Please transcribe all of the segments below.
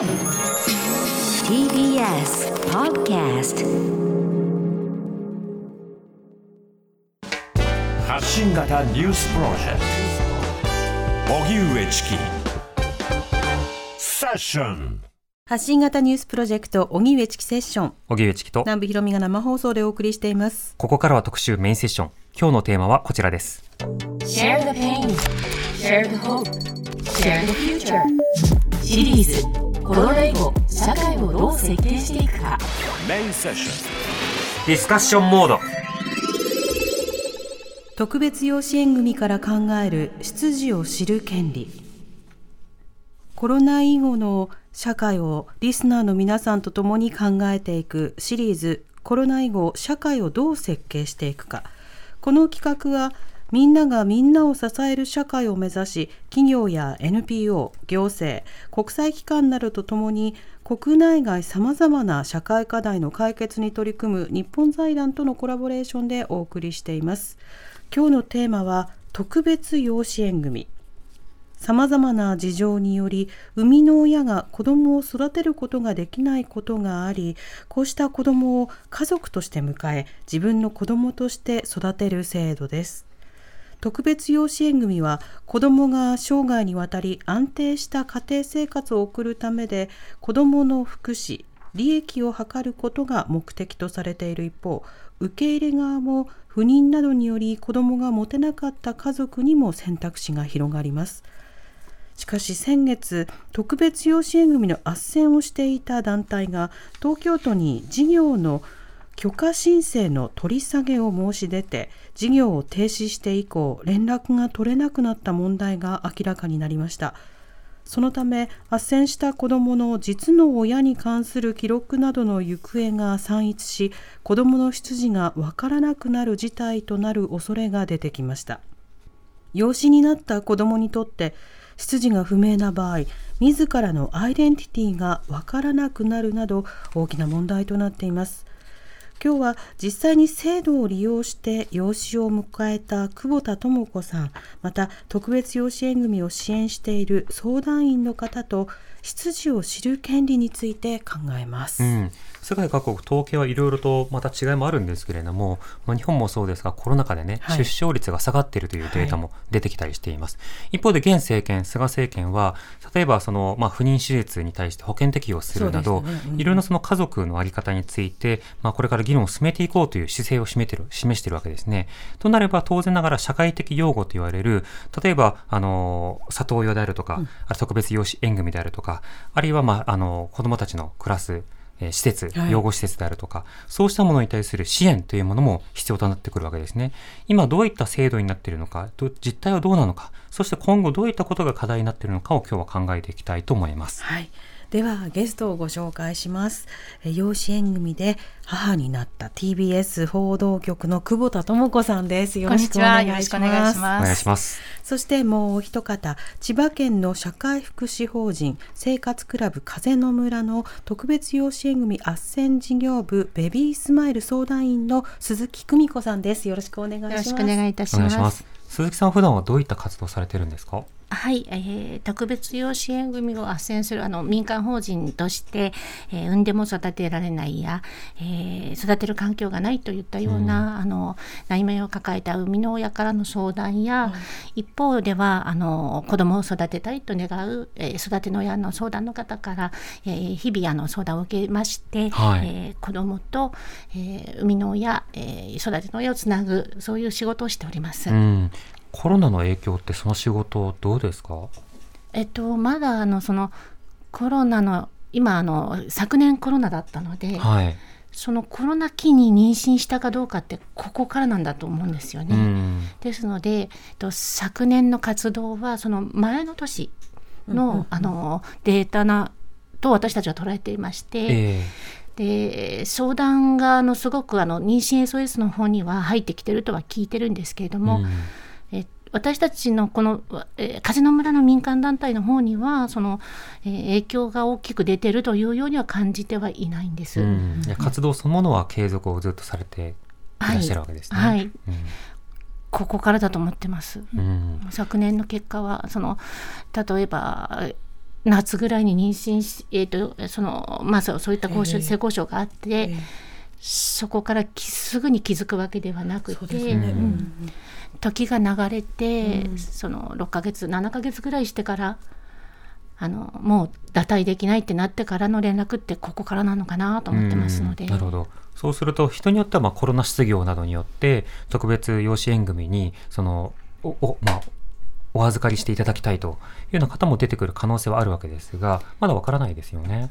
TBS Podcast 発信型ニュースプロジェクト。荻上チキ。セッション。発信型ニュースプロジェクト荻上チキセッション。荻上チキと。南部ひろみが生放送でお送りしています。ここからは特集メインセッション。今日のテーマはこちらです。Share the pain. Share the hope. Share the future. シリーズコロナ以後社会をどう設計していくか。メインセッション。ディスカッションモード。特別養子縁組から考える出自を知る権利。コロナ以後の社会をリスナーの皆さんと共に考えていくシリーズ。コロナ以後社会をどう設計していくか。この企画はみんながみんなを支える社会を目指し企業や NPO 行政国際機関などとともに国内外さまざまな社会課題の解決に取り組む日本財団とのコラボレーションでお送りしています。今日のテーマは特別養子縁組。さまざまな事情により生みの親が子どもを育てることができないことがありこうした子どもを家族として迎え自分の子どもとして育てる制度です。特別養子縁組は子どもが生涯にわたり安定した家庭生活を送るためで子どもの福祉利益を図ることが目的とされている一方受け入れ側も不妊などにより子どもが持てなかった家族にも選択肢が広がります。しかし先月特別養子縁組の斡旋をしていた団体が東京都に事業の許可申請の取り下げを申し出て事業を停止して以降連絡が取れなくなった問題が明らかになりました。そのため斡旋した子どもの実の親に関する記録などの行方が散逸し子どもの出自がわからなくなる事態となる恐れが出てきました。養子になった子どもにとって出自が不明な場合自らのアイデンティティがわからなくなるなど大きな問題となっています。今日は実際に制度を利用して養子を迎えた久保田智子さんまた特別養子縁組を支援している相談員の方と出自を知る権利について考えます、うん、世界各国統計はいろいろとまた違いもあるんですけれども、まあ、日本もそうですがコロナ禍でね、はい。出生率が下がっているというデータも出てきたりしています、一方で現政権菅政権は例えばその、まあ、不妊手術に対して保険適用するなど、ね。うんいろいろなその家族の在り方について、まあ、これから議論を進めていこうという姿勢を示めてる示しているわけですね。となれば当然ながら社会的擁護と言われる例えばあの里親であるとか、あ特別養子縁組であるとかあるいは、まあ、あの子どもたちの暮らすえー施設は、い養護施設であるとか、そうしたものに対する支援というものも必要となってくるわけですね。今どういった制度になっているのか、ど実態はどうなのか、そして今後どういったことが課題になっているのかを今日は考えていきたいと思います。はい。ではゲストをご紹介します。え養子縁組で母になった TBS 報道局の久保田智子さんです。よろしくお願いします。こんにちはよろしくお願いしおます願いします。そしてもう一方、千葉県の社会福祉法人生活クラブ風の村の特別養子縁組斡旋事業部ベビースマイル相談員の鈴木久美子さんです。よろしくお願いします。よろしくお願いいたします。します。鈴木さん普段はどういった活動をされてるんですか？はい、えー特別養子縁組を斡旋するあの民間法人として、えー産んでも育てられないや、えー育てる環境がないといったような、あの悩みを抱えた生みの親からの相談や、一方ではあの子供を育てたいと願う、えー育ての親の相談の方から、えー日々あの相談を受けまして、はいえー子供と、えー生みの親、えー育ての親をつなぐそういう仕事をしております。うん。コロナの影響ってその仕事どうですか？えっと、まだあのそのコロナの今あの昨年コロナだったので、はい。そのコロナ期に妊娠したかどうかってここからなんだと思うんですよね。うん。ですので、えっと、昨年の活動はその前の年の,、あのデータなと私たちは捉えていまして、えで相談があのすごくあの妊娠 SOS の方には入ってきてるとは聞いてるんですけれども、う私たちのこの、えー風の村の民間団体の方にはその、えー影響が大きく出てるというようには感じてはいないんです。うん、活動そのものは継続をずっとされていらっしゃるわけですね。はい、うん。ここからだと思ってます。うん。昨年の結果はその例えば夏ぐらいに妊娠し、えーとそのまあ、そうそういった交渉、ええ性交渉があって、ええそこからきすぐに気づくわけではなくて、そうですね。うん時が流れて、うんその6ヶ月7ヶ月ぐらいしてからあのもう打退できないってなってからの連絡ってここからなのかなと思ってますので。うんなるほど。そうすると人によってはまあコロナ失業などによって特別養子縁組にそのおおまあお預かりしていただきたいというような方も出てくる可能性はあるわけですが、まだわからないですよね。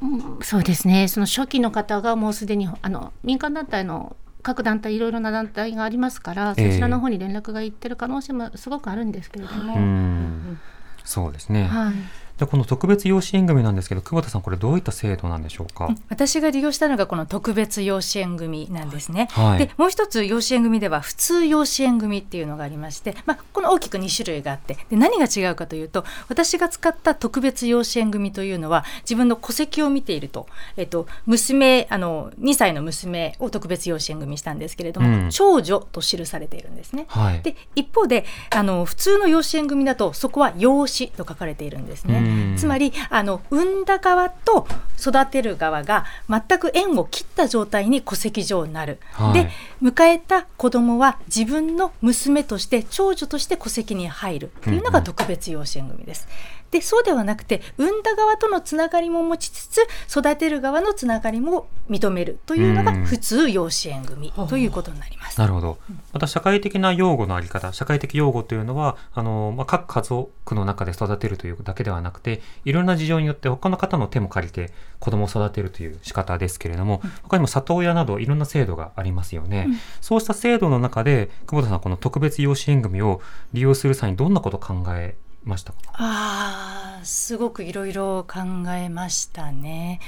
うんそうですね、その初期の方がもうすでにあの民間団体の各団体、いろいろな団体がありますから、ええそちらの方に連絡がいってる可能性もすごくあるんですけれども、うん。そうですね。はい、でこの特別養子縁組なんですけど、久保田さんこれどういった制度なんでしょうか？私が利用したのがこの特別養子縁組なんですね。はいでもう一つ養子縁組では普通養子縁組っていうのがありまして、まあ、この大きく2種類があってで何が違うかというと私が使った特別養子縁組というのは自分の戸籍を見ていると、えっと、娘あの2歳の娘を特別養子縁組したんですけれども、うん長女と記されているんですね。はい。で一方であの普通の養子縁組だとそこは養子と書かれているんですね。うんつまりあの産んだ側と育てる側が全く縁を切った状態に戸籍上なる。はいで迎えた子供は自分の娘として長女として戸籍に入るというのが特別養子縁組です。でそうではなくて産んだ側とのつながりも持ちつつ育てる側のつながりも認めるというのがうん普通養子縁組ということになります。なるほど。また社会的な養護のあり方、社会的養護というのは、あの、まあ、各家族の中で育てるというだけではなくて、いろんな事情によって他の方の手も借りて子供を育てるという仕方ですけれども、他にも里親などいろんな制度がありますよね。そうした制度の中で、久保田さん、この特別養子縁組を利用する際にどんなことを考えましたか？ああすごくいろいろ考えましたね。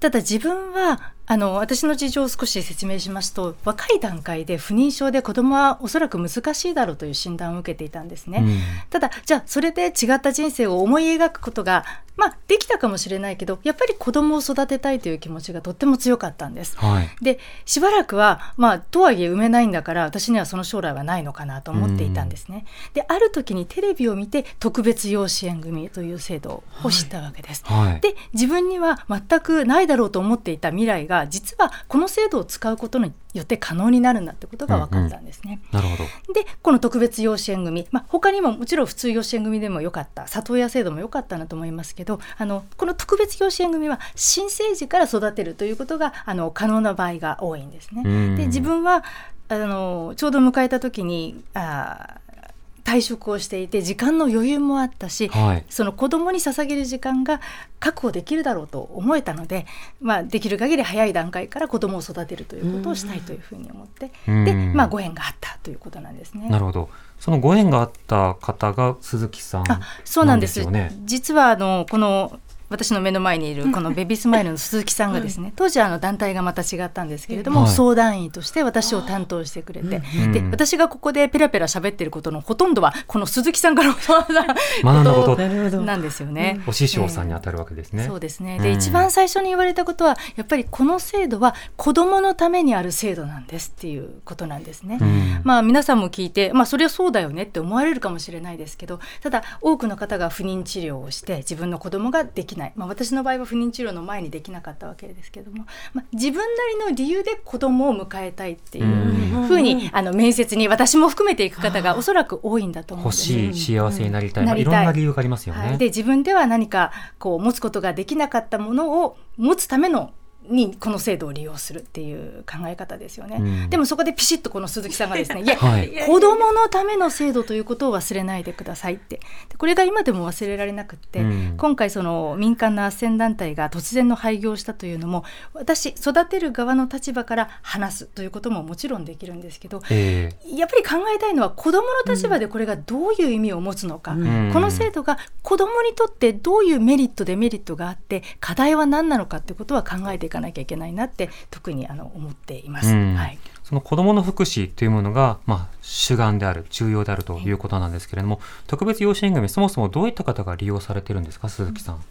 ただ自分はあの私の事情を少し説明しますと若い段階で不妊症で子供はおそらく難しいだろうという診断を受けていたんですね。うんただじゃあそれで違った人生を思い描くことがまあできたかもしれないけどやっぱり子供を育てたいという気持ちがとっても強かったんです。はい。でしばらくはまあとはいえ産めないんだから私にはその将来はないのかなと思っていたんですね。である時にテレビを見て特別養子縁組という制度を知ったわけです。はい。で自分には全くないだろうと思っていた未来が実はこの制度を使うことによって可能になるんだってことが分かったんですね。なるほど。でこの特別養子縁組、まあ、他にももちろん普通養子縁組でもよかった里親制度もよかったなと思いますけどあのこの特別養子縁組は新生児から育てるということがあの可能な場合が多いんですね。うんで自分はあのちょうど迎えた時にあー退職をしていて時間の余裕もあったし、はい。その子供に捧げる時間が確保できるだろうと思えたので、まあ、できる限り早い段階から子供を育てるということをしたいというふうに思って、うんで、まあ、ご縁があったということなんですね。なるほど。そのご縁があった方が鈴木さんあそうなんです。実はあのこの私の目の前にいるこのベビースマイルの鈴木さんがですね、当時はあの団体がまた違ったんですけれども、はい。相談員として私を担当してくれて、うん。で私がここでペラペラ喋ってることのほとんどはこの鈴木さんから学んだ学んだことなるほど。なんですよね。お師匠さんに当たるわけですね。そうですね。で、うん。一番最初に言われたことはやっぱりこの制度は子どものためにある制度なんですっていうことなんですね。うん。まあ皆さんも聞いて、まあそれはそうだよねって思われるかもしれないですけど、ただ多くの方が不妊治療をして自分の子供ができない。まあ私の場合は不妊治療の前にできなかったわけですけども、まあ自分なりの理由で子供を迎えたいっていうふうにあの面接に私も含めていく方がおそらく多いんだと思うん欲です。しい幸せになりたい、まあ、ないりたいろんな理由がありますよね。はい、で自分では何かこう持つことができなかったものを持つためのにこの制度を利用するっていう考え方ですよね、うん。でもそこでピシッとこの鈴木さんがですね いや、はい。子どものための制度ということを忘れないでくださいって。でこれが今でも忘れられなくって、うん。今回その民間の斡旋団体が突然の廃業をしたというのも私育てる側の立場から話すということももちろんできるんですけどえやっぱり考えたいのは子どもの立場でこれがどういう意味を持つのか、ん。この制度が子どもにとってどういうメリットデメリットがあって課題は何なのかってことは考えていかなきゃいけないなって特にあの思っています。うん。はい。その子どもの福祉というものが、まあ、主眼である重要であるということなんですけれども、特別養子縁組そもそもどういった方が利用されてるんですか鈴木さん。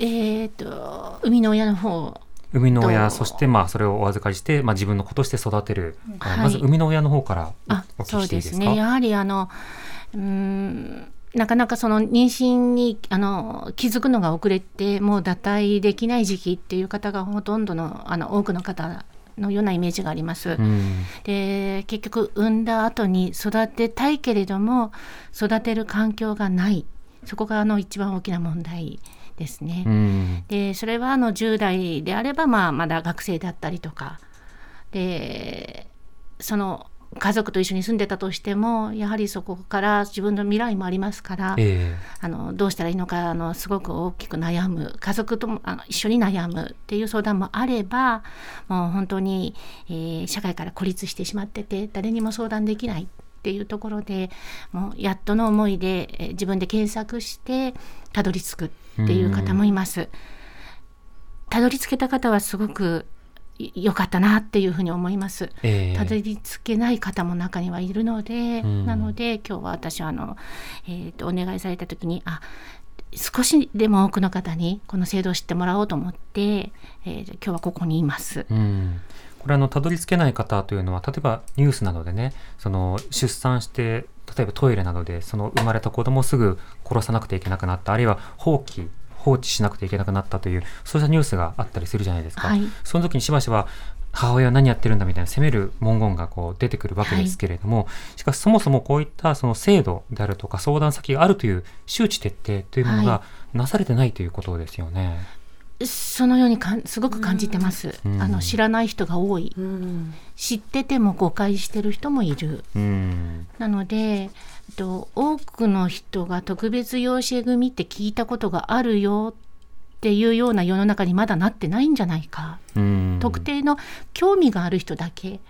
えー、と生みの親の方。生みの親と。そしてまあそれをお預かりして、まあ、自分の子として育てる、あはい。まず生みの親の方からあお聞そうきしていいですか？ですね。やはりあのうーんなかなかその妊娠にあの気づくのが遅れてもう脱退できない時期っていう方がほとんどのあの多くの方のようなイメージがあります。うんで結局産んだ後に育てたいけれども育てる環境がないそこがあの一番大きな問題ですね。うんでそれはあの10代であれば、まあ、まだ学生だったりとかでその家族と一緒に住んでたとしてもやはりそこから自分の未来もありますから、えあのどうしたらいいのかあのすごく大きく悩む家族ともあの一緒に悩むっていう相談もあればもう本当に、えー社会から孤立してしまってて誰にも相談できないっていうところでもうやっとの思いで、えー自分で検索してたどり着くっていう方もいます。たどり着けた方はすごくい良かったなっていうふうに思います。ええたどり着けない方も中にはいるので、うんなので今日は私はあの、えーとお願いされた時にあ少しでも多くの方にこの制度を知ってもらおうと思って、えー今日はここにいます。うんこれあのたどり着けない方というのは例えばニュースなどでねその出産して例えばトイレなどでその生まれた子供をすぐ殺さなくてはいけなくなったあるいは放棄放置しなくてはいけなくなったというそうしたニュースがあったりするじゃないですか、はい。その時にしばしば母親は何やってるんだみたいな責める文言がこう出てくるわけですけれども、しかしそもそもこういったその制度であるとか相談先があるという周知徹底というものがはなされてないということですよね。そのようにかんすごく感じてます、うん。あの知らない人が多い。うん。知ってても誤解してる人もいる。うん。なので、と、多くの人が特別養子縁組って聞いたことがあるよっていうような世の中にまだなってないんじゃないか、うん。特定の興味がある人だけ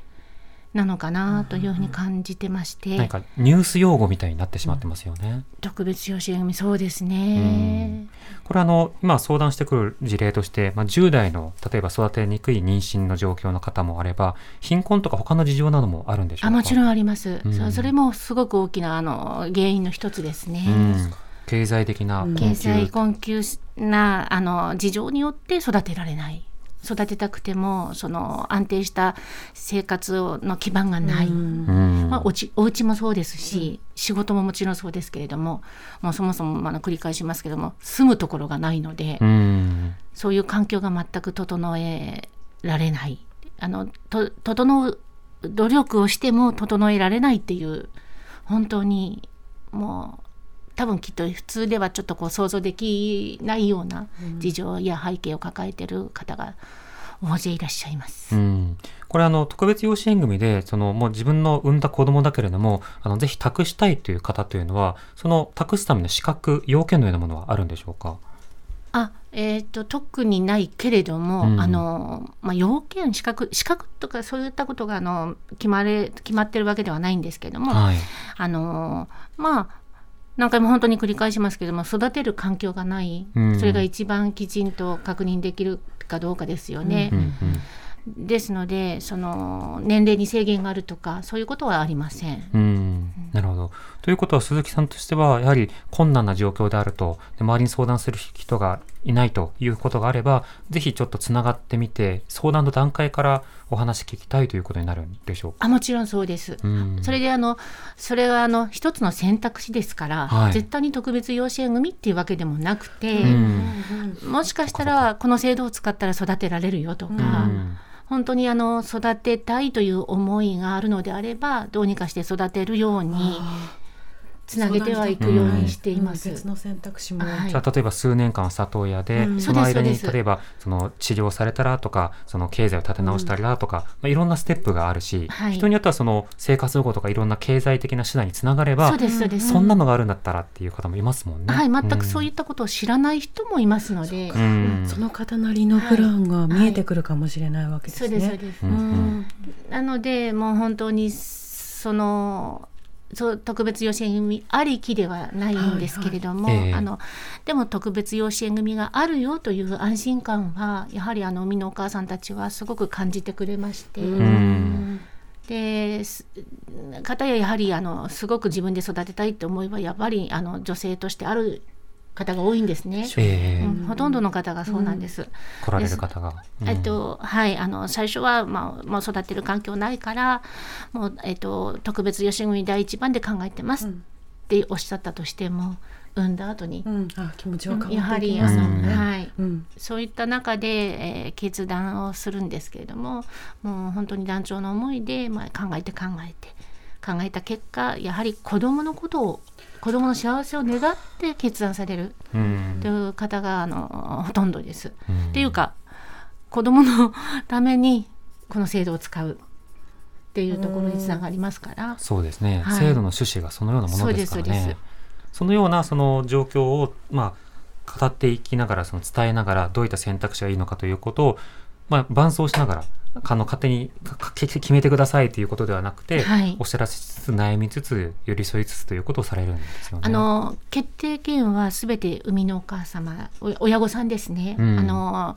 なのかなというふうに感じてまして、何かニュース用語みたいになってしまってますよね。特別養子縁組そうですね。これあの今相談してくる事例として、まあ、10代の例えば育てにくい妊娠の状況の方もあれば貧困とか他の事情などもあるんでしょうか？あもちろんあります、うん。そそれもすごく大きなあの原因の一つですね。うん、経済的な困窮。経済困窮なあの事情によって育てられない育てたくてもその安定した生活の基盤がない、うん。まあ、おちお家もそうですし、仕事ももちろんそうですけれどももうそもそもあの繰り返しますけども住むところがないので、うん。そういう環境が全く整えられない。あのと整う努力をしても整えられないっていう本当にもう多分きっと普通ではちょっとこう想像できないような事情や背景を抱えている方が大勢いらっしゃいます。うん。これあの特別養子縁組でそのもう自分の産んだ子供だけれどもあのぜひ託したいという方というのはその託すための資格要件のようなものはあるんでしょうか？あえー、と特にないけれども、うん。あのまあ、要件資格資格とかそういったことがあの決まれ決まってるわけではないんですけども、はい。あのまあ何回も本当に繰り返しますけども育てる環境がない、うんそれが一番きちんと確認できるかどうかですよね。うんうんですのでその年齢に制限があるとかそういうことはありません。うん、なるほど。ということは鈴木さんとしてはやはり困難な状況であるとで周りに相談する人がいないということがあればぜひちょっとつながってみて相談の段階からお話聞きたいということになるんでしょうか？あもちろんそうです。うんそれであのそれはあの一つの選択肢ですから、はい絶対に特別養子縁組っていうわけでもなくて、うんもしかしたらこの制度を使ったら育てられるよとか、うん本当にあの育てたいという思いがあるのであればどうにかして育てるようにつなげてはいくようにしています。別の選択肢も、はい。じゃあ例えば数年間里親で、うんその間に例えばその治療されたらとかその経済を立て直したりだとか、まあ、いろんなステップがあるし、はい。人によってはその生活保護とかいろんな経済的な手段につながればそうですそうです。そんなのがあるんだったらっていう方もいますもんね。はい、全くそういったことを知らない人もいますので、うん、うん。その方なりのプランが見えてくるかもしれないわけですね。そうですそうです。うん。うん。なのでもう本当にそのそう特別養子縁組ありきではないんですけれども、はいはい。ええ。あのでも特別養子縁組があるよという安心感はやはりあの生みのお母さんたちはすごく感じてくれまして、ん。です方ややはりあのすごく自分で育てたいって思いはやっぱりあの女性としてある方が多いんですね。ええ。うんほとんどの方がそうなんです。来られる方が。うん。えっとはい、あの最初は、まあ、もう育てる環境ないからもう、えっと、特別養子縁組第一番で考えてますっっておっしゃったとしても産んだ後に、うん、あ気持ちは変わってやはりあの、ね。はい、うん。そういった中で、えー決断をするんですけれどももう本当に団長の思いで、まあ、考えて考えて考えた結果やはり子どものことを子どもの幸せを願って決断される。うん。という方があのほとんどです。うん。っていうか子どものためにこの制度を使う。っていうところにつながりますから。そうですね、はい。制度の趣旨がそのようなものですからね。で。そのようなその状況を、まあ、語っていきながら、その伝えながら、どういった選択肢がいいのかということを、まあ、伴走しながら、あの勝手にかか決めてくださいということではなくて、はい。おっしゃらせつつ、悩みつつ、寄り添いつつということをされるんですよね。あの決定権はすべて生みのお母様お親御さんですね、うん。あの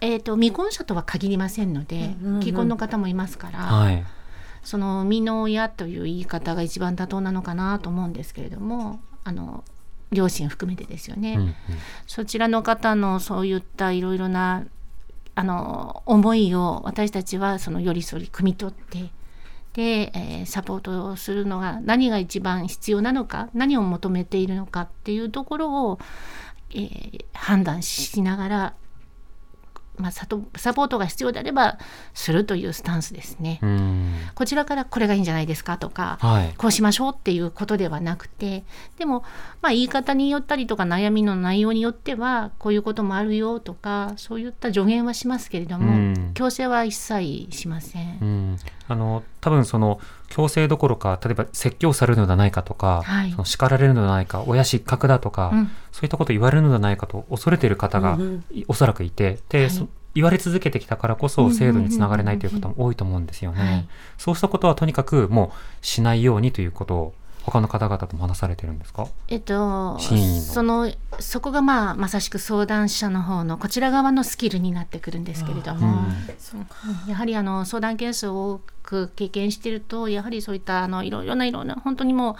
えー、と未婚者とは限りませんので、うんうんうん。既婚の方もいますから、はい。その生みの親という言い方が一番妥当なのかなと思うんですけれどもあの両親含めてですよね、うんうん。そちらの方のそういったいろいろなあの思いを私たちはその寄り添い汲み取ってで、えーサポートをするのが何が一番必要なのか何を求めているのかっていうところを、えー判断しながら、まあ、サポートが必要であればするというスタンスですね。うんこちらからこれがいいんじゃないですかとか、はい。こうしましょうっていうことではなくてでも、まあ、言い方によったりとか悩みの内容によってはこういうこともあるよとかそういった助言はしますけれども、うん強制は一切しません。うん、あの多分その強制どころか例えば説教されるのではないかとか、はい。その叱られるのではないか親失格だとか、うん。そういったことを言われるのではないかと恐れている方が、おそらくいてで、はい。そ言われ続けてきたからこそ制度につながれないという方も多いと思うんですよね。はい。そうしたことはとにかくもうしないようにということを他の方々とも話されてるんですか？えっと、そのそこがまあまさしく相談者の方のこちら側のスキルになってくるんですけれども、うん。やはりあの相談件数を多く経験しているとやはりそういったあのいろいろないろんな本当にも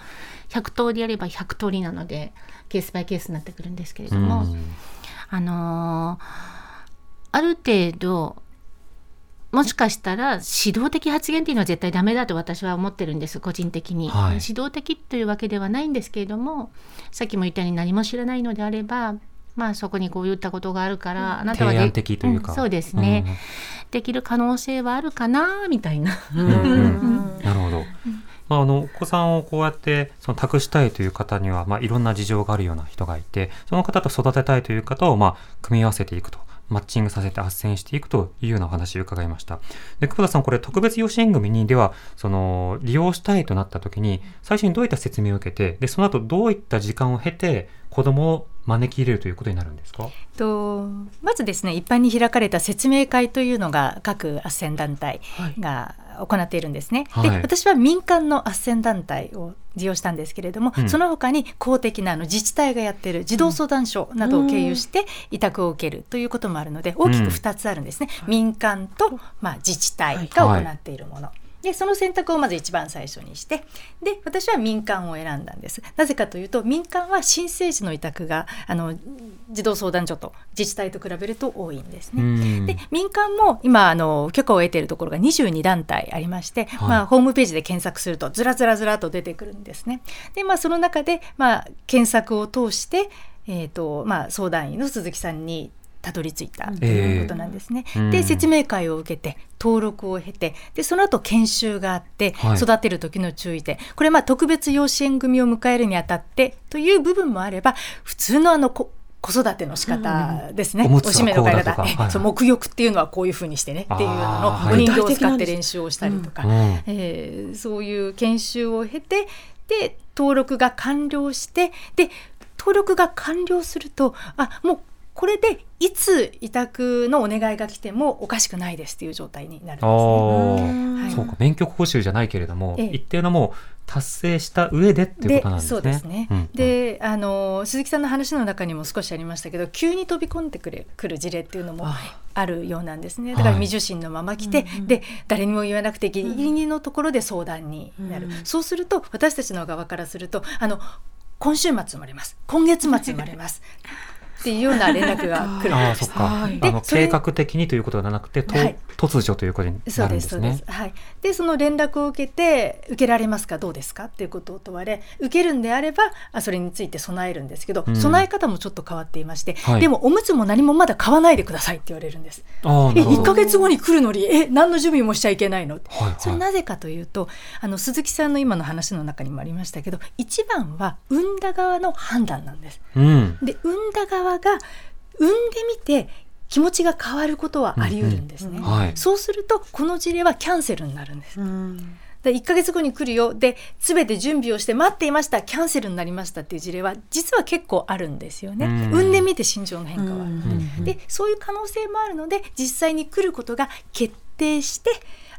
う100通りやれば100通りなのでケースバイケースになってくるんですけれども、うん。あのーある程度もしかしたら指導的発言っていうのは絶対ダメだと私は思ってるんです個人的に、はい。指導的というわけではないんですけれどもさっきも言ったように何も知らないのであればまあそこにこういったことがあるから、あなたはで提案的というか。んそうですね、できる可能性はあるかなみたいな、うん。うん。うん。なるほど。まあ、あのお子さんをこうやってその託したいという方には、まあ、いろんな事情があるような人がいてその方と育てたいという方を、まあ、組み合わせていくとマッチングさせて斡旋していくというようなお話を伺いました。で久保田さんこれ特別養子縁組にではその利用したいとなった時に最初にどういった説明を受けてでその後どういった時間を経て子供を招き入れるということになるんですか？とまずですね一般に開かれた説明会というのが各斡旋団体が行っているんですね。はい。で私は民間の斡旋団体を利用したんですけれども、うん。その他に公的なあの自治体がやっている児童相談所などを経由して委託を受けるということもあるので大きく2つあるんですね。民間と、まあ、自治体が行っているもの。でその選択をまず一番最初にしてで私は民間を選んだんですなぜかというと民間は新生児の委託があの児童相談所と自治体と比べると多いんですね。うんで民間も今あの許可を得ているところが22団体ありまして、はいまあ、ホームページで検索するとずらずらずらと出てくるんですね。でまあその中で、まあ、検索を通して、えーとまあ、相談員の鈴木さんにたどり着いたということなんですね。えーうん。で説明会を受けて登録を経てでその後研修があって、はい。育てる時の注意点。これまあ特別養子縁組を迎えるにあたってという部分もあれば普通のあのこ子育ての仕方ですね、おむつはしめの買い方、そう沐浴っていうのはこういうふうにしてねっていうののあーお人形を使って練習をしたりとか、うん。えーそういう研修を経てで登録が完了してで登録が完了するとあもうこれでいつ委託のお願いが来てもおかしくないですっていう状態になるんですね。はいそうか免許講習じゃないけれども、ええ一定のもう達成した上でっていうことなんですね。そうですね。うんうんで、あの鈴木さんの話の中にも少しありましたけど、急に飛び込んでくるくる事例っていうのもあるようなんですね。だからはい未受診のまま来て、で誰にも言わなくてギリギリのところで相談になる。そうすると私たちの側からすると、あの今週末生まれます。今月末生まれます。っていうような連絡が来るんああ、ですそっ。か。はいあ計画的にということではなくて、とはい突如ということにそうでなるんですすねそうです。。はい。でその連絡を受けて受けられますか？どうですか？っていうことを問われ受けるんであればあそれについて備えるんですけど、うん備え方もちょっと変わっていまして、はいでもおむつも何もまだ買わないでくださいって言われるんです。ああ、え1なるほど。ヶ月後に来るのにえ何の準備もしちゃいけないの？ってはいはいそれなぜかというとあの鈴木さんの今の話の中にもありましたけど一番は産んだ側の判断なんです。うん。で産んだ側が産んでみて気持ちが変わることはあり得るんですね、うんはい。そうするとこの事例はキャンセルになるんです。うん。で1ヶ月後に来るよ。で全て準備をして待っていました。キャンセルになりましたっていう事例は実は結構あるんですよね、うん。産んでみて心情の変化は。ある、うんでそういう可能性もあるので実際に来ることが決定して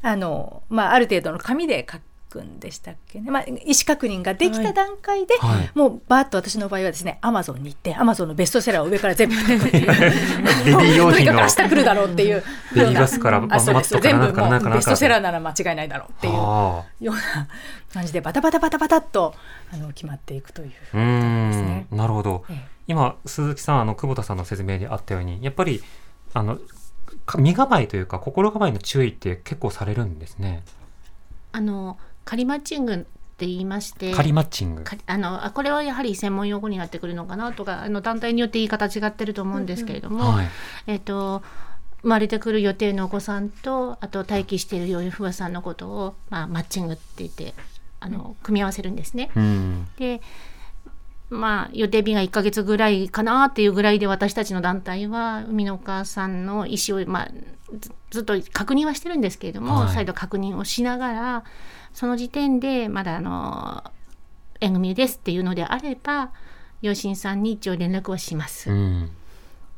あの、まあ、ある程度の紙で書くんでしたっけね、まあ、意思確認ができた段階で、はい。もうバーッと私の場合はですねアマゾンに行ってアマゾンのベストセラーを上から全部書くっていう。ベビー用品の 明日来るだろうっていうベビーバスからあそうですマットから全部なんからなんかもうベストセラーなら間違いないだろうっていう。あ。ような感じでバタバタバタバタっとあの決まっていくというですね。ん。なるほど。ええ。今鈴木さんあの久保田さんの説明にあったようにやっぱりあのか身構えというか心構えの注意って結構されるんですね。あの仮マッチングって言いまして仮マッチング。かあのあこれはやはり専門用語になってくるのかなとかあの団体によって言い方違ってると思うんですけれども、はい。えっと生まれてくる予定のお子さんとあと待機している養父母さんのことを、まあ、マッチングって言ってあの組み合わせるんですね。うん。でまあ予定日が1ヶ月ぐらいかなっていうぐらいで私たちの団体は海のお母さんの意思を、まあ、ずずっと確認はしてるんですけれども、はい再度確認をしながらその時点でまだあの縁組ですっていうのであれば養親さんに一応連絡はします。うん。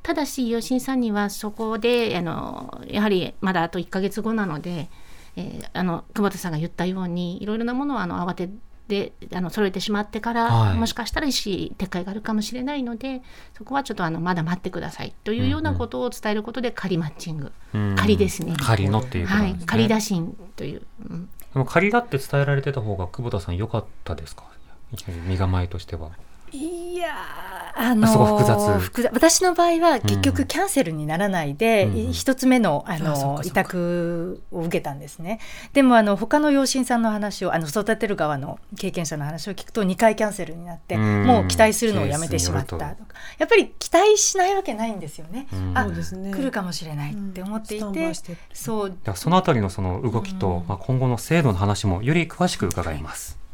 ただし養親さんにはそこであのやはりまだあと1ヶ月後なので、えーあの久保田さんが言ったようにいろいろなものをあの慌てであの揃えてしまってから、はい。もしかしたら意思撤回があるかもしれないのでそこはちょっとあのまだ待ってください。というようなことを伝えることで仮マッチング、うん仮ですね。仮のっていうことは。い。仮打診という、うん。でも仮だって伝えられてた方が久保田さん良かったですか？身構えとしては。いやーあのー複雑。複雑。私の場合は結うん。局キャンセルにならないで、うん。うん一つ目のあの委託を受けたんですね。でもあの他の養親さんの話をあの育てる側の経験者の話を聞くと2回キャンセルになってうん。もう期待するのをやめてしまったとか。やっぱり期待しないわけないんですよね、うん。あね。来るかもしれないって思っていて、そう。そのあたりのその動きと、まあ、今後の制度の話もより詳しく伺います。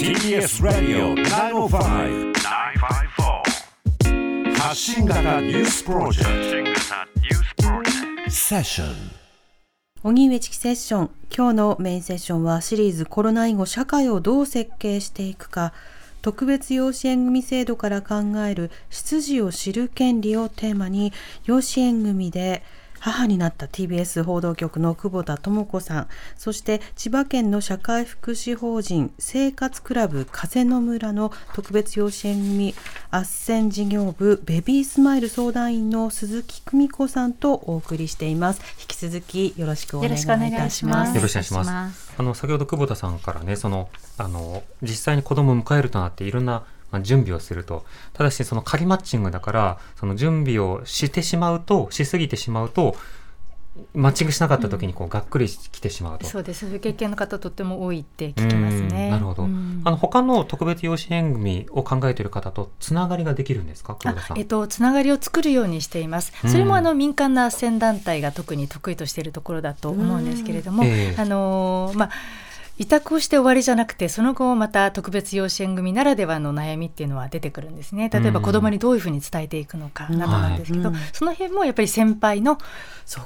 TBS ラディオ905 954発信型ニュースプロジェクトセッション荻上チキセッション今日のメインセッションはシリーズコロナ以後社会をどう設計していくか特別養子縁組制度から考える出自を知る権利をテーマに養子縁組で母になった TBS 報道局の久保田智子さん。そして千葉県の社会福祉法人生活クラブ風の村の特別養子縁組斡旋事業部ベビースマイル相談員の鈴木久美子さんとお送りしています。引き続きよろしくお願いいたしまます。すよろしくお願いします。お願いします。あの先ほど久保田さんからねそのあの実際に子供を迎えるとなっていろんなまあ準備をするとただしその仮マッチングだからその準備をしてしまうとしすぎてしまうとマッチングしなかった時にこうがっくりきてしまうと。そうですそういう経験の方とっても多いって聞きますうんね。なるほど。うんあの他の特別養子縁組を考えている方とつながりができるんですか、久保田さん。あえっと、つながりを作るようにしています。うんそれもあの民間の斡旋団体が特に得意としているところだと思うんですけれども、うんええあのーまあ委託をして終わりじゃなくてその後また特別養子縁組ならではの悩みっていうのは出てくるんですね。例えばうん子供にどういうふうに伝えていくのかなどなんですけど、はいうん。その辺もやっぱり先輩の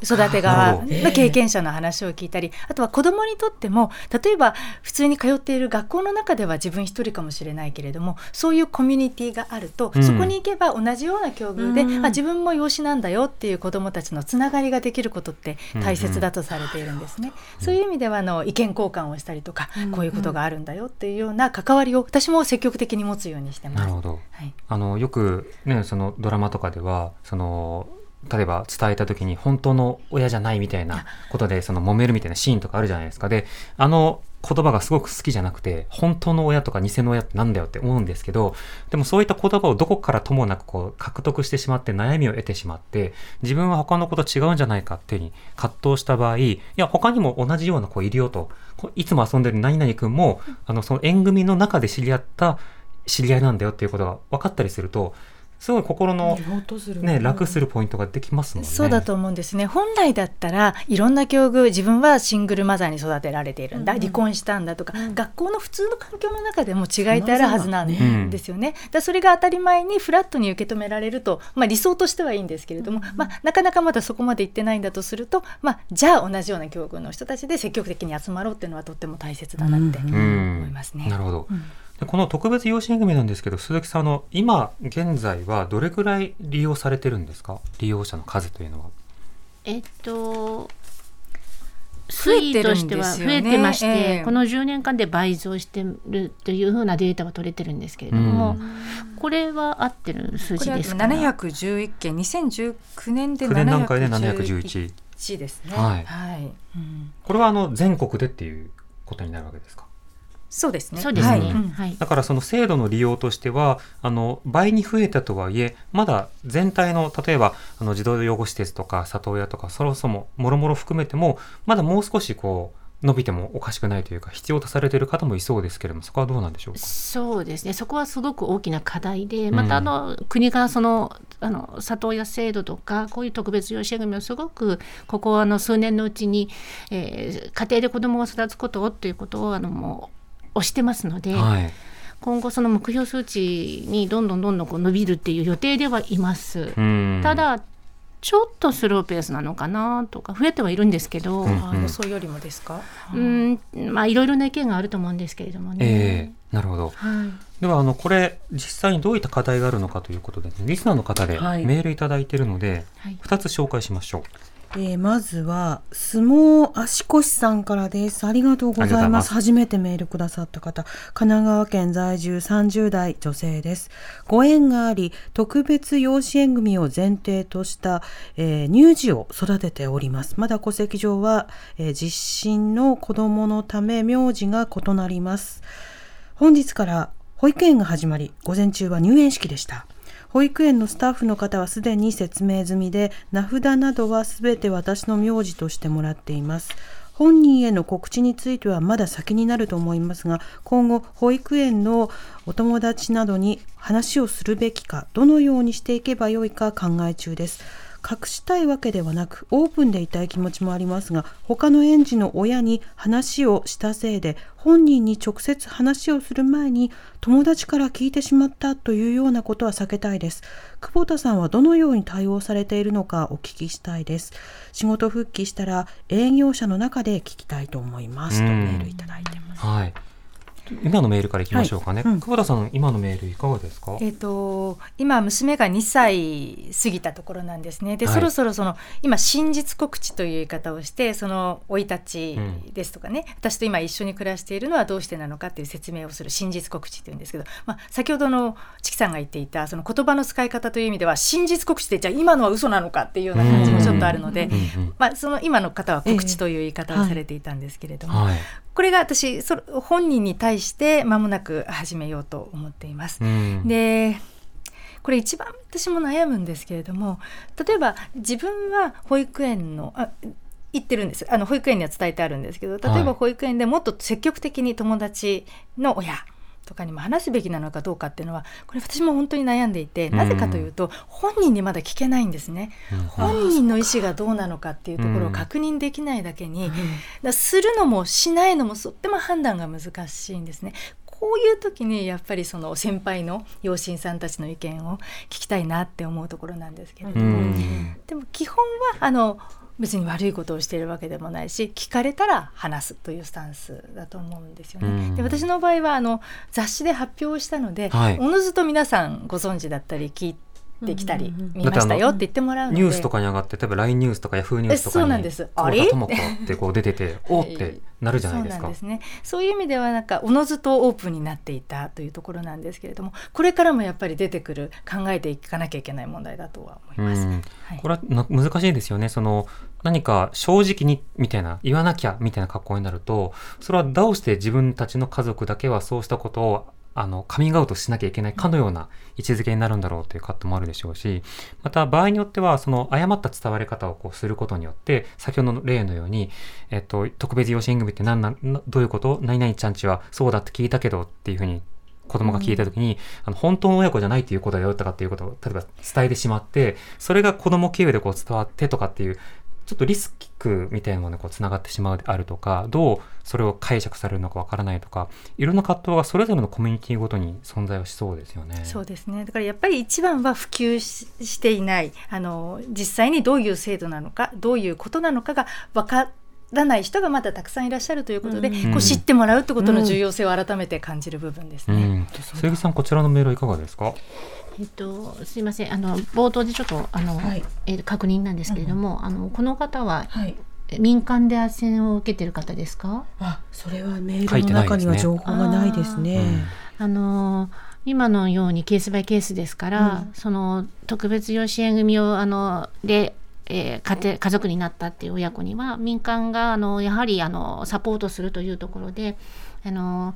育てな側の経験者の話を聞いたり、あとは子どもにとっても例えば普通に通っている学校の中では自分一人かもしれないけれどもそういうコミュニティがあると、うん。そこに行けば同じような境遇で、うん。あ自分も養子なんだよっていう子どもたちのつながりができることって大切だとされているんですね。そういう意味ではあの意見交換をしたりとか、うんこういうことがあるんだよっていうような関わりを私も積極的に持つようにしてます。なるほど。はいあのよくねそのドラマとかではその例えば伝えた時に本当の親じゃないみたいなことでその揉めるみたいなシーンとかあるじゃないですかであの言葉がすごく好きじゃなくて、本当の親とか偽の親ってなんだよって思うんですけど、でもそういった言葉をどこからともなくこう獲得してしまって悩みを得てしまって、自分は他の子と違うんじゃないかっていうふうに葛藤した場合、いや、他にも同じような子いるよと、いつも遊んでる何々くんも、あの、その縁組の中で知り合った知り合いなんだよっていうことが分かったりすると、すごい心のね、楽するポイントができますもんね。そうだと思うんですね。本来だったらいろんな境遇自分はシングルマザーに育てられているんだ、離婚したんだとか、学校の普通の環境の中でも違いってあるはずなんですよね。だそれが当たり前にフラットに受け止められると、まあ、理想としてはいいんですけれども、まあ、なかなかまだそこまでいってないんだとすると、まあ、じゃあ同じような境遇の人たちで積極的に集まろうっていうのはとっても大切だなってうん。思いますね。なるほど。でこの特別養子縁組なんですけど、鈴木さんあの今現在はどれぐらい利用されてるんですか？利用者の数というのは。えっと増えてるんですよね推移としては増えてまして、ええこの10年間で倍増してるというふうなデータが取れてるんですけれども、これは合ってる数字ですか711件2019年で9年段階で711 711。ですね。はいはいうんこれはあの全国でっていうことになるわけですか？そうですね。そうですね、はい。だからその制度の利用としてはあの倍に増えたとはいえまだ全体の例えばあの児童養護施設とか里親とかそもそももろもろ含めてもまだもう少しこう伸びてもおかしくないというか必要とされている方もいそうですけれどもそこはどうなんでしょうか？そうですね。そこはすごく大きな課題でまたあの、国がそのあの里親制度とかこういう特別養子縁組をすごくここあの数年のうちに、えー家庭で子どもが育つことをということをあのもう推してますので、はい。今後その目標数値にどんどんどんどんこう伸びるっていう予定ではいます。うん。ただちょっとスローペースなのかなとか増えてはいるんですけど、うんあ予想よりもですか？うん。まあいろいろな意見があると思うんですけれどもえね。えなるほど。はい。ではあのこれ実際にどういった課題があるのかということで、リスナーの方ではい。メールいただいているので、はい。2つ紹介しましょう。えーまずは相撲足腰さんからです。ありがとうございます。初めてメールくださった方。神奈川県在住30代女性です。ご縁があり特別養子縁組を前提とした、えー乳児を育てております。まだ戸籍上は、えー実親の子供のため名字が異なります。本日から保育園が始まり午前中は入園式でした保育園のスタッフの方はすでに説明済みで名札などはすべて私の名字としてもらっています。本人への告知についてはまだ先になると思いますが今後保育園のお友達などに話をするべきかどのようにしていけばよいか考え中です。隠したいわけではなくオープンでいたい気持ちもありますが他の園児の親に話をしたせいで本人に直接話をする前に友達から聞いてしまったというようなことは避けたいです。久保田さんはどのように対応されているのかお聞きしたいです。仕事復帰したら営業者の中で聞きたいと思いますとメールいただいてます。はい。今のメールからいきましょうかね。はい。うん。久保田さん、今のメールいかがですか？えっ、と今娘が2歳過ぎたところなんですね。で、はい。そろそろその今真実告知という言い方をしてその生い立ちですとかね、私と今一緒に暮らしているのはどうしてなのかっていう説明をする真実告知っていうんですけど、まあ先ほどのチキさんが言っていたその言葉の使い方という意味では真実告知ってじゃあ今のは嘘なのかっていうような感じもちょっとあるので。うんうんまあ、その今の方は告知という言い方をされていたんですけれども、はい。これが私そ本人に対して間もなく始めようと思っています。うん。でこれ一番私も悩むんですけれども例えば自分は保育園のあ行ってるんです。あの保育園には伝えてあるんですけど例えはい。ば保育園でもっと積極的に友達の親とかにも話すべきなのかどうかっていうのはこれ私も本当に悩んでいてうん。なぜかというと本人にまだ聞けないんですね。本人の意思がどうなのかっていうところを確認できないだけに、だからするのもしないのもとっても判断が難しいんですね。こういう時にやっぱりその先輩の養親さんたちの意見を聞きたいなって思うところなんですけれどうも、ん。でも基本はあの別に悪いことをしているわけでもないし聞かれたら話すというスタンスだと思うんですよね。うんで私の場合はあの雑誌で発表したので、はいおのずと皆さんご存知だったり聞いってきたり、見ましたよって言ってもらうニュースとかに上がって例えば LINE ニュースとか Yahoo! ニュースとかにそうなんです。ああれれともこってこう出てておーってなるじゃないですかそうですね。そういう意味ではなんかおのずとオープンになっていたというところなんですけれどもこれからもやっぱり出てくる考えていかなきゃいけない問題だとは思います。うん。はい。これはな難しいですよね。その何か正直にみたいな言わなきゃみたいな格好になるとそれはどうして自分たちの家族だけはそうしたことをあのカミングアウトしなきゃいけないかのような位置づけになるんだろうという葛藤もあるでしょうしまた場合によってはその誤った伝わり方をこうすることによって先ほどの例のように、えっと、特別養子縁組って何などういうこと？何々ちゃんちはそうだって聞いたけどっていうふうに子供が聞いたときに、あの本当の親子じゃないっていうことだよとかっていうことを例えば伝えてしまってそれが子供経由でこう伝わってとかっていうちょっとリスクみたいなものにこうつながってしまうであるとかどうそれを解釈されるのかわからないとかいろんな葛藤がそれぞれのコミュニティごとに存在はしそうですよね。そうですねだからやっぱり一番は普及ししていないあの実際にどういう制度なのかどういうことなのかが分からない人がまだたくさんいらっしゃるということで、うんこう知ってもらうってことの重要性を改めて感じる部分ですね。うん、鈴木さんこちらのメールはいかがですか？えっと、すいません。あの冒頭でちょっとあの、はい。えー確認なんですけれども、あのこの方ははい。え民間で斡旋を受けてる方ですか？あ、それはメールの中には情報がないですね。あの今のようにケースバイケースですから、その特別養子縁組をあので、えー家庭家族になったっていう親子には民間があのやはりあのサポートするというところであの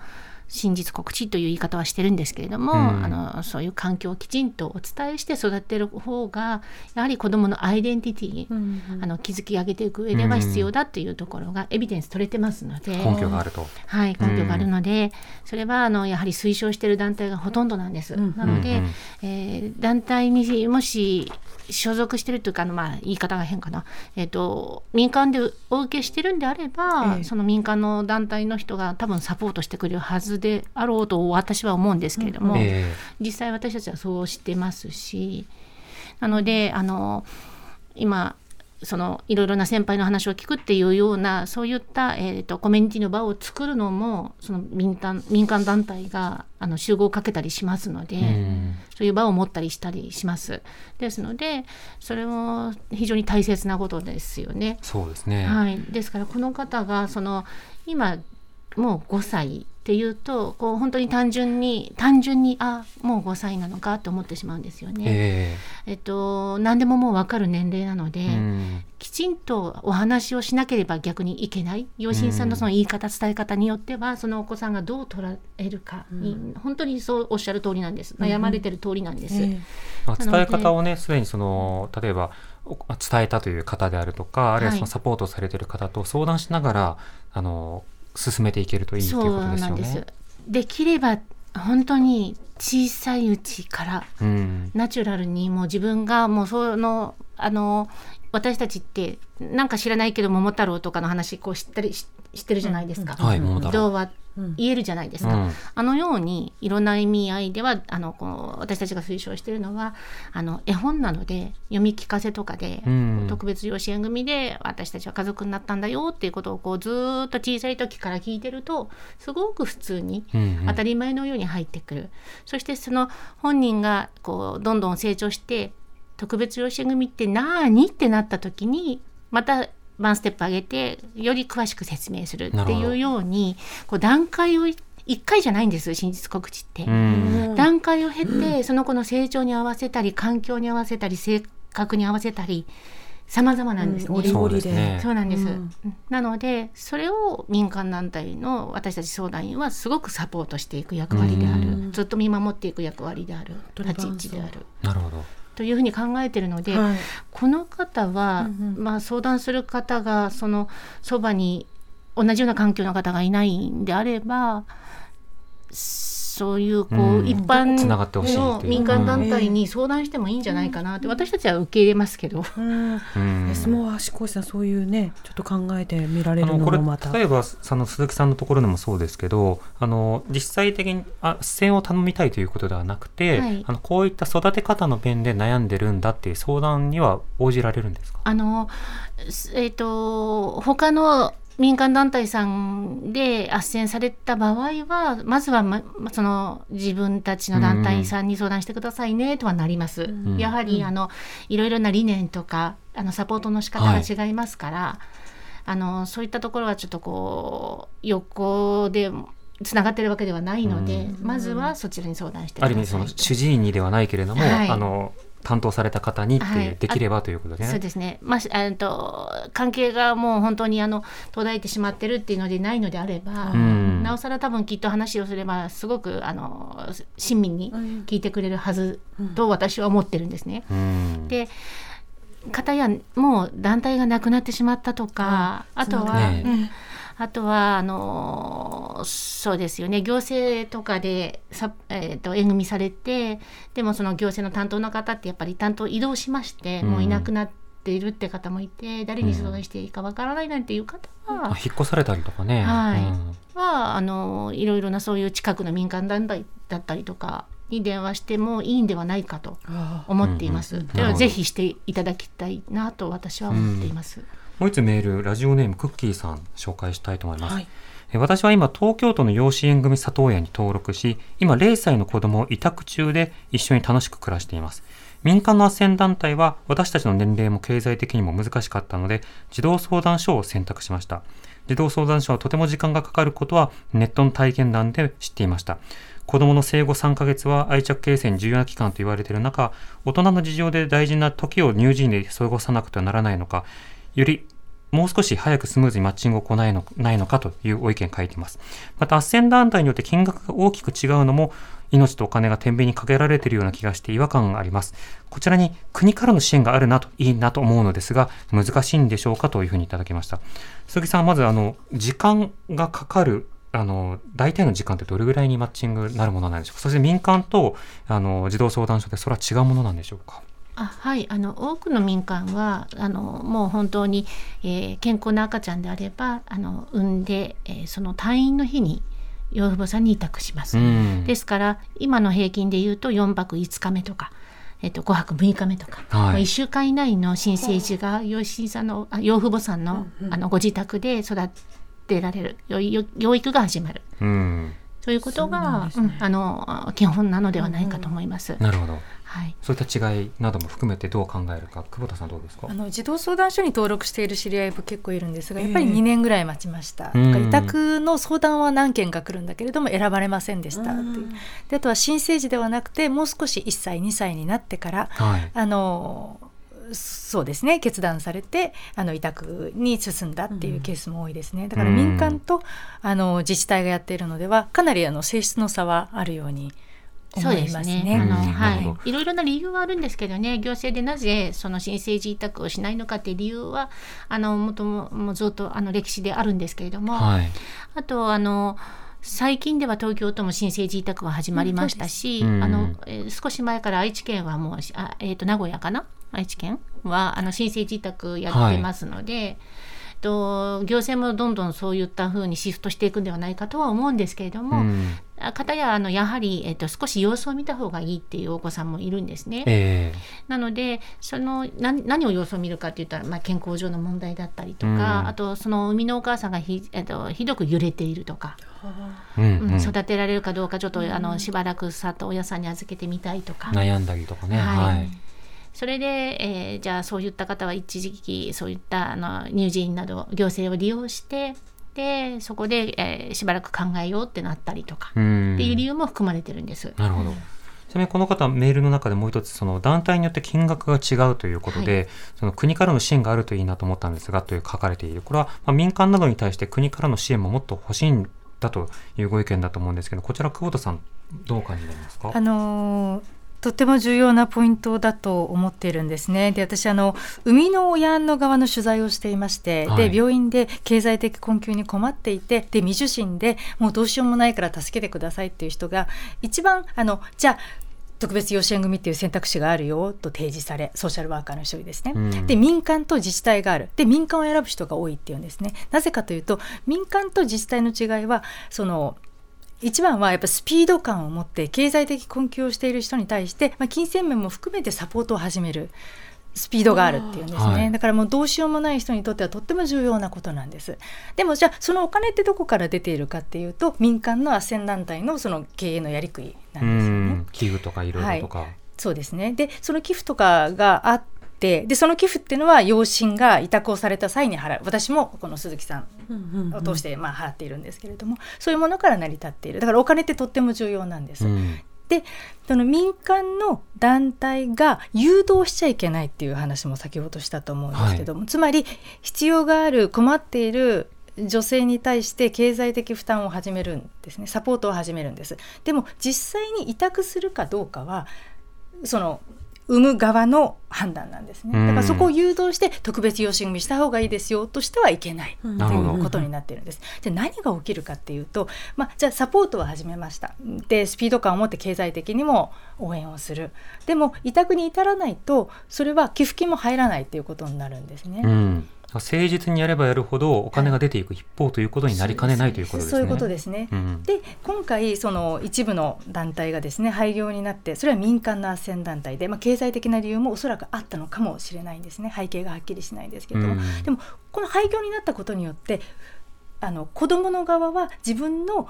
真実告知という言い方はしてるんですけれども、うん。あのそういう環境をきちんとお伝えして育てる方がやはり子どものアイデンティティ、うんうん。あの築き上げていく上では必要だっていうところがエビデンス取れてますので。根拠があると。はい、根拠があるので、それはあのやはり推奨している団体がほとんどなんです。うんなので、うんうん。えー団体にもし所属してるというかあの、まあ、言い方が変かな、えー、と民間でお受けしてるんであれば、ええ。その民間の団体の人が多分サポートしてくれるはずであろうと私は思うんですけれども、え実際私たちはそうしてますしなのであの今そのいろいろな先輩の話を聞くっていうようなそういった、えー、とコミュニティの場を作るのもその民間民間団体があの集合をかけたりしますので、えうんそういう場を持ったりしたりします。ですのでそれも非常に大切なことですよね。そうですね。はい、ですからこの方がその今もう5歳っていうとこう本当に単純に単純にあもう5歳なのかと思ってしまうんですよね。ええ。っと何でももう分かる年齢なので、えうん。きちんとお話をしなければ逆にいけない。養親さんのその言い方、伝え方によってはそのお子さんがどう捉えるかに、本当にそうおっしゃる通りなんです。悩まれてる通りなんです。えまあ、なので伝え方をねすでにその例えばお伝えたという方であるとかあるいはそのはい。サポートされている方と相談しながら、あの進めていけるといいということですよなんですね。できれば本当に小さいうちからうんナチュラルにもう自分がもうそのあの私たちってなんか知らないけど桃太郎とかの話こう知ったりし知ってるじゃないですか。はい桃太郎。童話言えるじゃないですか。うん。あのようにいろんな意味合いではあのこう私たちが推奨しているのはあの絵本なので読み聞かせとかで、うん。特別養子縁組で私たちは家族になったんだよっていうことをこうずーっと小さい時から聞いてるとすごく普通にうんうん。当たり前のように入ってくる、そしてその本人がこうどんどん成長して特別養子縁組って何？ってなった時にまたワンステップ上げてより詳しく説明するっていうようにこう段階を1回じゃないんです真実告知って。うん。段階を経てその子の成長に合わせたり環境に合わせたり性格に合わせたり様々なんですね。折々でそうですね。そうなんです、うん。なのでそれを民間団体の私たち相談員はすごくサポートしていく役割である、うん。ずっと見守っていく役割である。立ち位置である。なるほど。というふうに考えているので、はい。この方は、うんうん。まあ、相談する方がそのそばに同じような環境の方がいないんであればそういうこう、うん。一般の民間団体に相談してもいいん。じゃないかなって、私たちは受け入れますけど。うん。うん。ですもう足越さん。そういうねちょっと考えてみられるあのもまた例えばその鈴木さん。のところでもそうですけどあの実際的にあ視線を頼みたいということではなくて、はいあのこういった育て方の面で悩ん。でるん。だっていう相談には応じられるん。ですかあのすえっ、と他の民間団体さんで斡旋された場合はまずは、ま、その自分たちの団体さんに相談してくださいねとはなります。ん。やはり、あのいろいろな理念とかあのサポートの仕方が違いますから、あのそういったところはちょっとこう横でつながってるわけではないので、まずはそちらに相談してください。ある意味その主治医にではないけれども、はい。あの担当された方にっていう、はい。できればということでね。そうですね、まあし、えっと関係がもう本当にあの途絶えてしまってるっていうのでないのであれば、ん。なおさら多分きっと話をすればすごくあの親身に聞いてくれるはずと私は思ってるんですね。うん。で方やもう団体がなくなってしまったとか、あとは、ね。うんあとはあのそうですよね。行政とかでさ、えー、と縁組されてでもその行政の担当の方ってやっぱり担当移動しまして、うん。もういなくなっているって方もいて誰に相談していいかわからないなんていう方は、あ引っ越されたりとかね。はい。うん。はあのいろいろなそういう近くの民間団体だったりとかに電話してもいいんではないかと思っています。うんうんではぜひしていただきたいなと私は思っています。もう一つメール、ラジオネームクッキーさん紹介したいと思います。はいえ私は今、東京都の養子縁組里親に登録し、今0歳の子供を委託中で一緒に楽しく暮らしています。民間の斡旋団体は私たちの年齢も経済的にも難しかったので、児童相談所を選択しました。児童相談所はとても時間がかかることはネットの体験談で知っていました。子供の生後3ヶ月は愛着形成に重要な期間と言われている中、大人の事情で大事な時を乳児院で過ごさなくてはならないのか、よりもう少し早くスムーズにマッチングを行えのないのかというご意見書いています。また、斡旋団体によって金額が大きく違うのも、命とお金が天秤にかけられているような気がして違和感があります。こちらに国からの支援があるなと、いいなと思うのですが、難しいんでしょうかというふうにいただきました。鈴木さん、まず、あの、時間がかかる、あの、大体の時間ってどれぐらいにマッチングなるものなんでしょうかそして民間と、あの、児童相談所でそれは違うものなんでしょうかあはい。あの多くの民間はあのもう本当に、えー健康な赤ちゃんであればあの産んで、えーその退院の日に養父母さんに委託します。うん。ですから今の平均で言うと4泊5日目とか、えっと5泊6日目とか、はい。まあ1週間以内の新生児が養子さんのあ養父母さんの,、あのご自宅で育てられる養育が始まる。うん。ということがうんあの基本なのではないかと思います。なるほど。はい。そういった違いなども含めてどう考えるか、久保田さんどうですか？あの児童相談所に登録している知り合いも結構いるんですがやっぱり2年ぐらい待ちました、うん。とか委託の相談は何件か来るんだけれども選ばれませんでしたっていう。であとは新生児ではなくてもう少し1歳2歳になってからはい。あのそうですね。決断されてあの委託に進んだっていうケースも多いですね。だから民間とあの自治体がやっているのではかなりあの性質の差はあるように思そうですいますね。ね。あのうんなはい。いろいろな理由はあるんですけどね、行政でなぜその新生児委託をしないのかっていう理由はあのもとももうずっとあの歴史であるんですけれども、はい。あとあの最近では東京都も新生児委託は始まりましたし、うん。あのえー少し前から愛知県はもうあえっ、と名古屋かな愛知県はあの新生児委託やってますので。と行政もどんどんそういった風にシフトしていくんではないかとは思うんですけれども、うんあ方やあのやはり、えっと、少し様子を見た方がいいっていうお子さんもいるんですね。えなのでその何何を様子を見るかって言ったら、まあ、健康上の問題だったりとか、うんあとその生みのお母さんがひ、えっと、ひどく揺れているとか、うんうん育てられるかどうかちょっと、あのしばらく里親さんに預けてみたいとか。悩んだりとかね。はいはい。それで、えーじゃあそういった方は一時期そういったあの乳児院など行政を利用してでそこで、えーしばらく考えようってなったりとか、うんっていう理由も含まれてるんです。なるほど。ちなみにこの方メールの中でもう一つその団体によって金額が違うということで、その国からの支援があるといいなと思ったんですがという書かれているこれはまあ民間などに対して国からの支援ももっと欲しいんだというご意見だと思うんですけどこちら久保田さんどうお感じになりますか？あのーとても重要なポイントだと思っているんですね。で私あの生みの親の側の取材をしていまして、はい。で病院で経済的困窮に困っていてで未受診でもうどうしようもないから助けてくださいっていう人が一番あのじゃあ特別養子縁組っていう選択肢があるよと提示されソーシャルワーカーの一人ですね、うん。で民間と自治体がある。で民間を選ぶ人が多いっていうんですね。なぜかというと民間と自治体の違いはその一番はやっぱスピード感を持って経済的困窮をしている人に対して、まあ、金銭面も含めてサポートを始めるスピードがあるっていうんですね、はい。だからもうどうしようもない人にとってはとっても重要なことなんです。でもじゃあそのお金ってどこから出ているかっていうと民間の斡旋団体のその経営のやりくりなうんですよね。ん。寄付とかいろいろとか、そうですね。でその寄付とかがあってでその寄付っていうのは養親が委託をされた際に払う。私もこの鈴木さんを通してまあ払っているんですけれども、そういうものから成り立っている。だからお金ってとっても重要なんです。うん。でその民間の団体が誘導しちゃいけないっていう話も先ほどしたと思うんですけども、つまり必要がある困っている女性に対して経済的負担を始めるんですね。サポートを始めるんです。でも実際に委託するかどうかはその産む側の判断なんですね。だからそこを誘導して特別養子組した方がいいですよとしてはいけないということになっているんです。じゃあ何が起きるかっていうと、まあ、じゃあサポートを始めました。でスピード感を持って経済的にも応援をする。でも委託に至らないとそれは寄付金も入らないっていうことになるんですね。うん誠実にやればやるほどお金が出ていく一方ということになりかねないということですね。そういうことですね。うん。で今回その一部の団体がですね廃業になってそれは民間の斡旋団体で、まあ、経済的な理由もおそらくあったのかもしれないんですね。背景がはっきりしないんですけれども、うん。でもこの廃業になったことによってあの子どもの側は自分の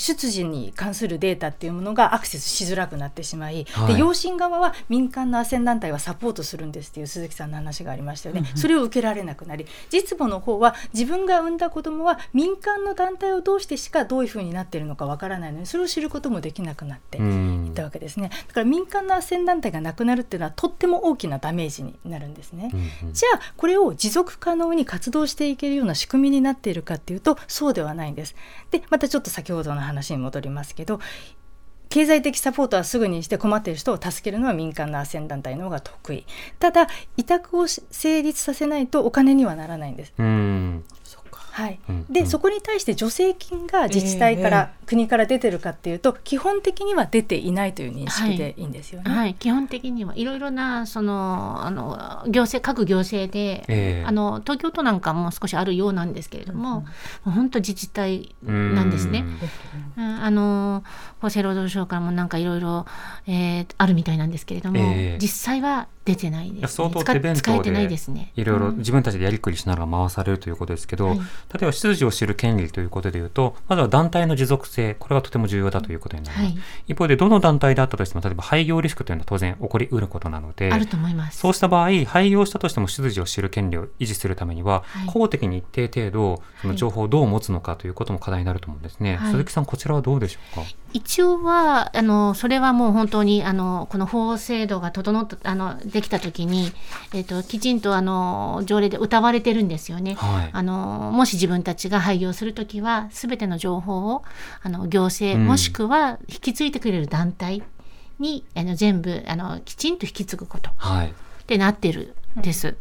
出自に関するデータっていうものがアクセスしづらくなってしまい、はい。で養親側は民間の斡旋団体はサポートするんですっていう鈴木さんの話がありましたよね、それを受けられなくなり実母の方は自分が産んだ子供は民間の団体を通してしかどういうふうになっているのかわからないのにそれを知ることもできなくなってうん。いったわけですね。だから民間の斡旋団体がなくなるっていうのはとっても大きなダメージになるんですね。うんうん。じゃあこれを持続可能に活動していけるような仕組みになっているかっていうとそうではないんです。でまたちょっと先ほどの話に戻りますけど経済的サポートはすぐにして困っている人を助けるのは民間の斡旋団体の方が得意ただ委託を成立させないとお金にはならないんです。うんはい。うんでそこに対して助成金が自治体から、国から出てるかっていうと基本的には出ていないという認識でい。いんですよね。はい、基本的にはいろいろなそのあの行政各行政で、ええ。あの東京都なんかも少しあるようなんですけれども、もう本当自治体なんですね。うん。あの厚生労働省からもなんかいろいろえーあるみたいなんですけれども、ええ。実際は出てないです、ね。相当使手弁当使えてないでですね。いろいろうん。自分たちでやりくりしながら回されるということですけど、はい例えば出自を知る権利ということでいうとまずは団体の持続性これがとても重要だということになります、はい、一方でどの団体であったとしても例えば廃業リスクというのは当然起こりうることなのであると思います。そうした場合廃業したとしても出自を知る権利を維持するためには、はい。公的に一定程度その情報をどう持つのかということも課題になると思うんですね、はい。鈴木さんこちらはどうでしょうか？一応はあのそれはもう本当にあのこの法制度が整ったあのできた時に、えっときちんとあの条例で謳われてるんですよね。はい。あのもし自分たちが廃業するときはすべての情報をあの行政、うん。もしくは引き継いでくれる団体にあの全部あのきちんと引き継ぐことっはい。てなってるんです、うん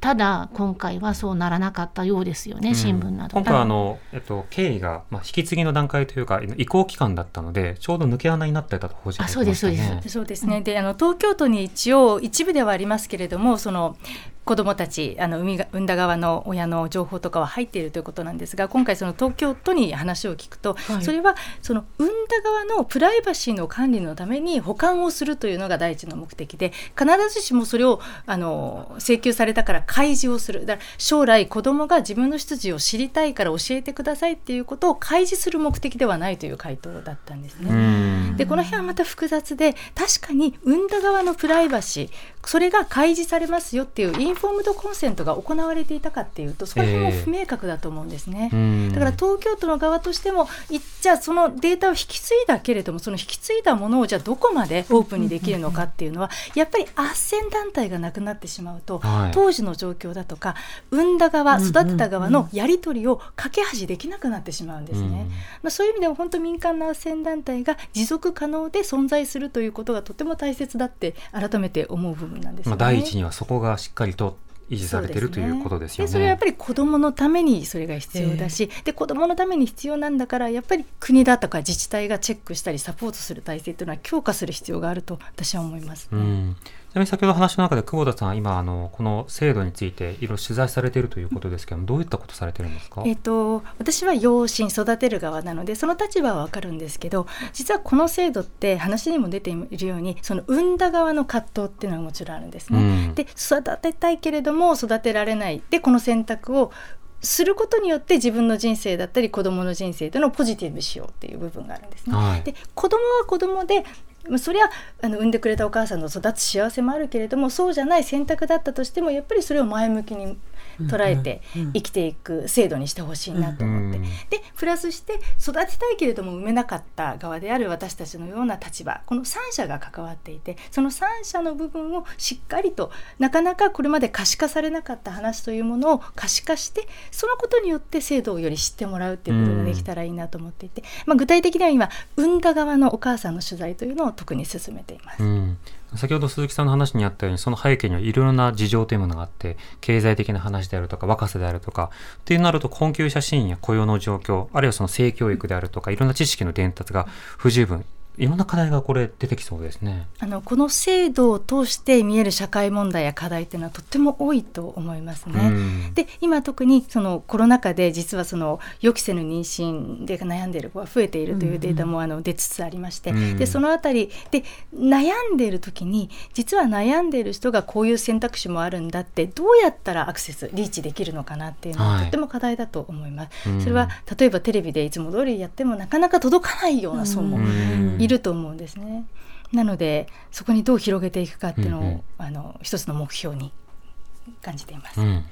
ただ今回はそうならなかったようですよね、新聞など。今回はあの、えっと、経緯が、まあ、引き継ぎの段階というか移行期間だったのでちょうど抜け穴になってたと報じられてましたね。あそうですそうです。そうですね、であの東京都に一応一部ではありますけれどもその子どもたちあの産みが産んだ側の親の情報とかは入っているということなんですが今回その東京都に話を聞くと、はい。それはその産んだ側のプライバシーの管理のために保管をするというのが第一の目的で必ずしもそれをあの請求されたから開示をするだから将来子どもが自分の出自を知りたいから教えてくださいっていうことを開示する目的ではないという回答だったんですね。うんでこの辺はまた複雑で確かに産んだ側のプライバシーそれが開示されますよっていうインフォームドコンセントが行われていたかっていうとそこら辺も不明確だと思うんですね。うん。だから東京都の側としてもいじゃあそのデータを引き継いだけれどもその引き継いだものをじゃあどこまでオープンにできるのかっていうのはやっぱり斡旋団体がなくなってしまうと、はい。当時の状況だとか産んだ側育てた側のやり取りを架け橋できなくなってしまうんですね。まあ、そういう意味では本当民間の斡旋団体が持続可能で存在するということがとても大切だって改めて思う部分なんですよね。まあ、第一にはそこがしっかりと維持されているということですよね。でそれはやっぱり子どものためにそれが必要だし、で子どものために必要なんだからやっぱり国だとか自治体がチェックしたりサポートする体制というのは強化する必要があると私は思います。うん、なみに先ほど話の中で久保田さん、今あのこの制度についていろいろ取材されているということですけども、どういったことされてるんですか？えっと私は養子育てる側なのでその立場はわかるんですけど、実はこの制度って話にも出ているようにその産んだ側の葛藤っていうのはもちろんあるんですね。うんで育てたいけれども育てられないでこの選択をすることによって自分の人生だったり子供の人生というのをポジティブにしようっていう部分があるんですね。はいで子供は子供でまあそれはあの産んでくれたお母さんの育つ幸せもあるけれどもそうじゃない選択だったとしてもやっぱりそれを前向きに捉えて生きていく制度にしてほしいなと思って、うんでプラスして育てたいけれども産めなかった側である私たちのような立場この3者が関わっていてその3者の部分をしっかりとなかなかこれまで可視化されなかった話というものを可視化してそのことによって制度をより知ってもらうっていうことができたらいいなと思っていて、まあ、具体的には今産んだ側のお母さんの取材というのを特に進めています。うん、先ほど鈴木さんの話にあったようにその背景にはいろいろな事情というものがあって経済的な話であるとか若さであるとかっていうなると困窮者支援や雇用の状況あるいはその性教育であるとかいろんな知識の伝達が不十分。いろんな課題がこれ出てきそうですね。あのこの制度を通して見える社会問題や課題っていうのはとっても多いと思いますね。うん。で今特にそのコロナ禍で実はその予期せぬ妊娠で悩んでいる子が増えているというデータもあの出つつありまして、うん。でそのあたりで悩んでいる時に実は悩んでいる人がこういう選択肢もあるんだってどうやったらアクセスリーチできるのかなっていうのははい。とっても課題だと思います。うん。それは例えばテレビでいつも通りやってもなかなか届かないような層もうんいると思うんですね。なのでそこにどう広げていくかっていうのを、うんうん。あの一つの目標に感じています。うん。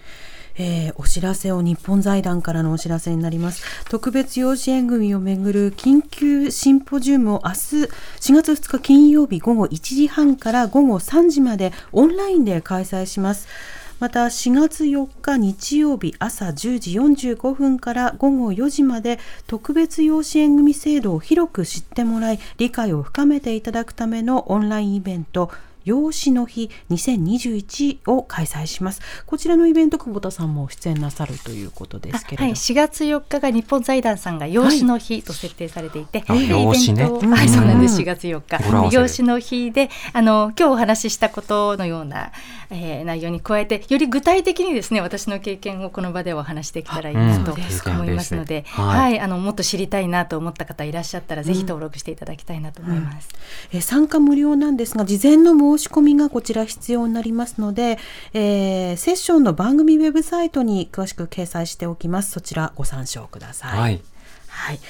えーお知らせを日本財団からのお知らせになります。特別養子縁組をめぐる緊急シンポジウムを明日4月2日金曜日午後1時半から午後3時までオンラインで開催しますまた4月4日日曜日朝10時45分から午後4時まで特別養子縁組制度を広く知ってもらい理解を深めていただくためのオンラインイベント養子の日2021を開催します。こちらのイベント久保田さんも出演なさるということですけれど。はい、4月4日が日本財団さんが養子の日と設定されていて、あで養子ね。イベントをうん。はい、そうなんです。4月4日。養子の日で、あの今日お話ししたことのような、えー内容に加えて、より具体的にですね、私の経験をここの場でお話していけたらいいなと思いますので、はい。はい、あのもっと知りたいなと思った方いらっしゃったら、ぜひ登録していただきたいなと思います。えー参加無料なんですが、事前の申し込みがこちら必要になりますので、えーセッションの番組ウェブサイトに詳しく掲載しておきます。そちらご参照ください。はいはい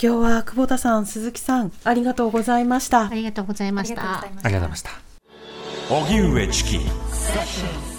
今日は久保田さん、鈴木さん、ありがとうございましたあ。りがとうございまありがとうしたございましたありがとうございました。荻上チキ